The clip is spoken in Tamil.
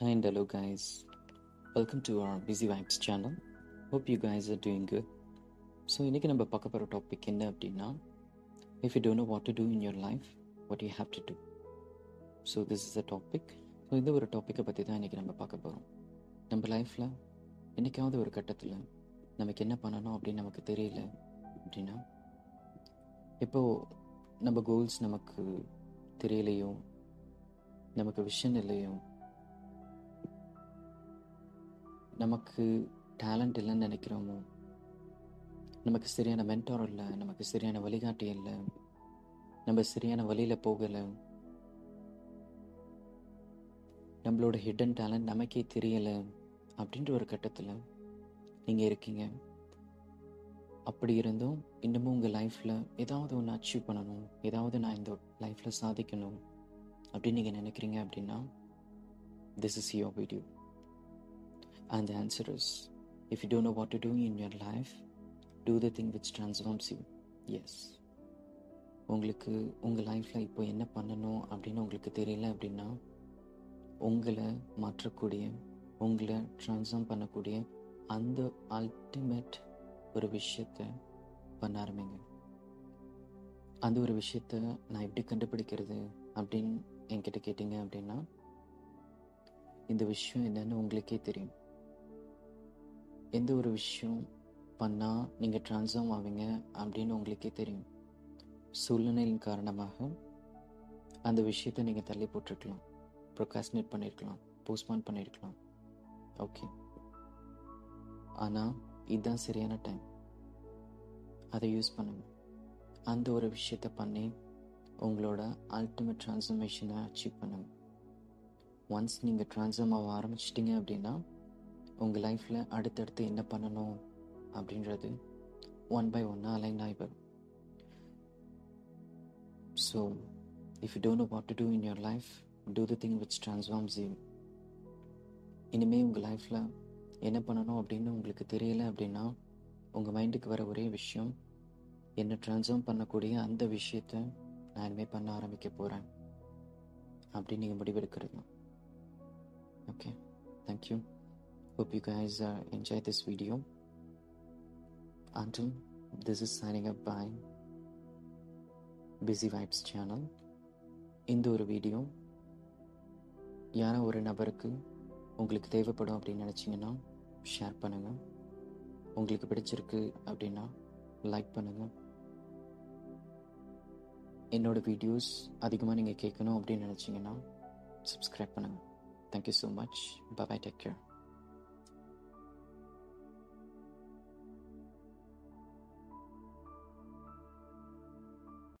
Hi and hello, guys. Welcome to our Busy Vibes channel. Hope you guys are doing good. So இன்றைக்கி நம்ம பார்க்க போகிற டாபிக் என்ன அப்படின்னா if you don't know what to do in your life what you have to do so this is a topic so இந்த ஒரு டாப்பிக்கை பற்றி தான் இன்றைக்கி நம்ம பார்க்க போகிறோம் நம்ம லைஃப்பில் என்றைக்காவது ஒரு கட்டத்தில் நமக்கு என்ன பண்ணணும் அப்படின்னு நமக்கு தெரியல அப்படின்னா இப்போது நம்ம கோல்ஸ் நமக்கு தெரியலையோ நமக்கு விஷன் இல்லையோ நமக்கு டேலண்ட் இல்லைன்னு நினைக்கிறோமோ? நமக்கு சரியான மென்டார் இல்லை நமக்கு சரியான வழிகாட்டி இல்லை நம்ம சரியான வழியில் போகலை. நம்மளோட ஹிடன் டேலண்ட் நமக்கே தெரியலை அப்படின்ற ஒரு கட்டத்தில் நீங்கள் இருக்கீங்க. அப்படி இருந்தும் இன்னமும் உங்கள் லைஃப்பில் ஏதாவது ஒன்று அச்சீவ் பண்ணணும் ஏதாவது நான் இந்த லைஃப்பில் சாதிக்கணும் அப்படின்னு நீங்கள் நினைக்கிறீங்க அப்படின்னா this is your video and the answer is if you don't know what to do in your life do the thing which transforms you yes உங்களுக்கு உங்கள் லைஃப்பில் இப்போ என்ன பண்ணணும் அப்படின்னு உங்களுக்கு தெரியல அப்படின்னா உங்களை மாற்றக்கூடிய உங்களை ட்ரான்ஸ்ஃபார்ம் பண்ணக்கூடிய அந்த அல்டிமேட் ஒரு விஷயத்த பண்ண ஆரம்பிங்க. அந்த ஒரு விஷயத்த நான் எப்படி கண்டுபிடிக்கிறது அப்படின்னு என்கிட்ட கேட்டிங்க அப்படின்னா இந்த விஷயம் என்னன்னு உங்களுக்கே தெரியும். எந்த ஒரு விஷயம் பண்ணால் நீங்கள் ட்ரான்ஸ்ஃபார்ம் ஆவீங்க அப்படின்னு உங்களுக்கே தெரியும். சூழ்நிலையின் காரணமாக அந்த விஷயத்தை நீங்கள் தள்ளி போட்டிருக்கலாம். ப்ரொகாஸ்டினேட் பண்ணியிருக்கலாம் போஸ்ட்பான் பண்ணியிருக்கலாம் ஓகே ஆனால் இதுதான் சரியான டைம் அதை யூஸ் பண்ணுங்க. அந்த ஒரு விஷயத்த பண்ணி உங்களோட அல்டிமேட் ட்ரான்ஸ்ஃபர்மேஷனை அச்சீவ் பண்ணுங்க. ஒன்ஸ் நீங்கள் ட்ரான்ஸ்ஃபார்ம் ஆக ஆரம்பிச்சிட்டிங்க அப்படின்னா உங்கள் லைஃப்பில் அடுத்தடுத்து என்ன பண்ணணும் அப்படின்றது ஒன் பை ஒன்னாக அலைன் ஆகி வரும். So if you don't know what to do in your life do the thing which transforms you இனிமேல் உங்கள் லைஃப்பில் என்ன பண்ணணும் அப்படின்னு உங்களுக்கு தெரியல அப்படின்னா உங்கள் மைண்டுக்கு வர ஒரே விஷயம் என்னை ட்ரான்ஸ்ஃபார்ம் பண்ணக்கூடிய அந்த விஷயத்த நான் இனிமேல் பண்ண ஆரம்பிக்க போகிறேன் அப்படின்னு நீங்கள் முடிவெடுக்கிறது தான். Okay thank you Hope you guys uh, enjoyed this video. Until this is signing up by Busy Vibes channel. இந்த ஒரு வீடியோ யாரோ ஒரு நபருக்கு உங்களுக்கு தேவைப்படும் அப்படின்னு நினச்சிங்கன்னா ஷேர் பண்ணுங்கள் உங்களுக்கு பிடிச்சிருக்கு அப்படின்னா லைக் பண்ணுங்கள் என்னோடய வீடியோஸ் அதிகமாக நீங்கள் கேட்கணும் அப்படின்னு நினச்சிங்கன்னா சப்ஸ்கிரைப் பண்ணுங்கள் thank you so much bye take care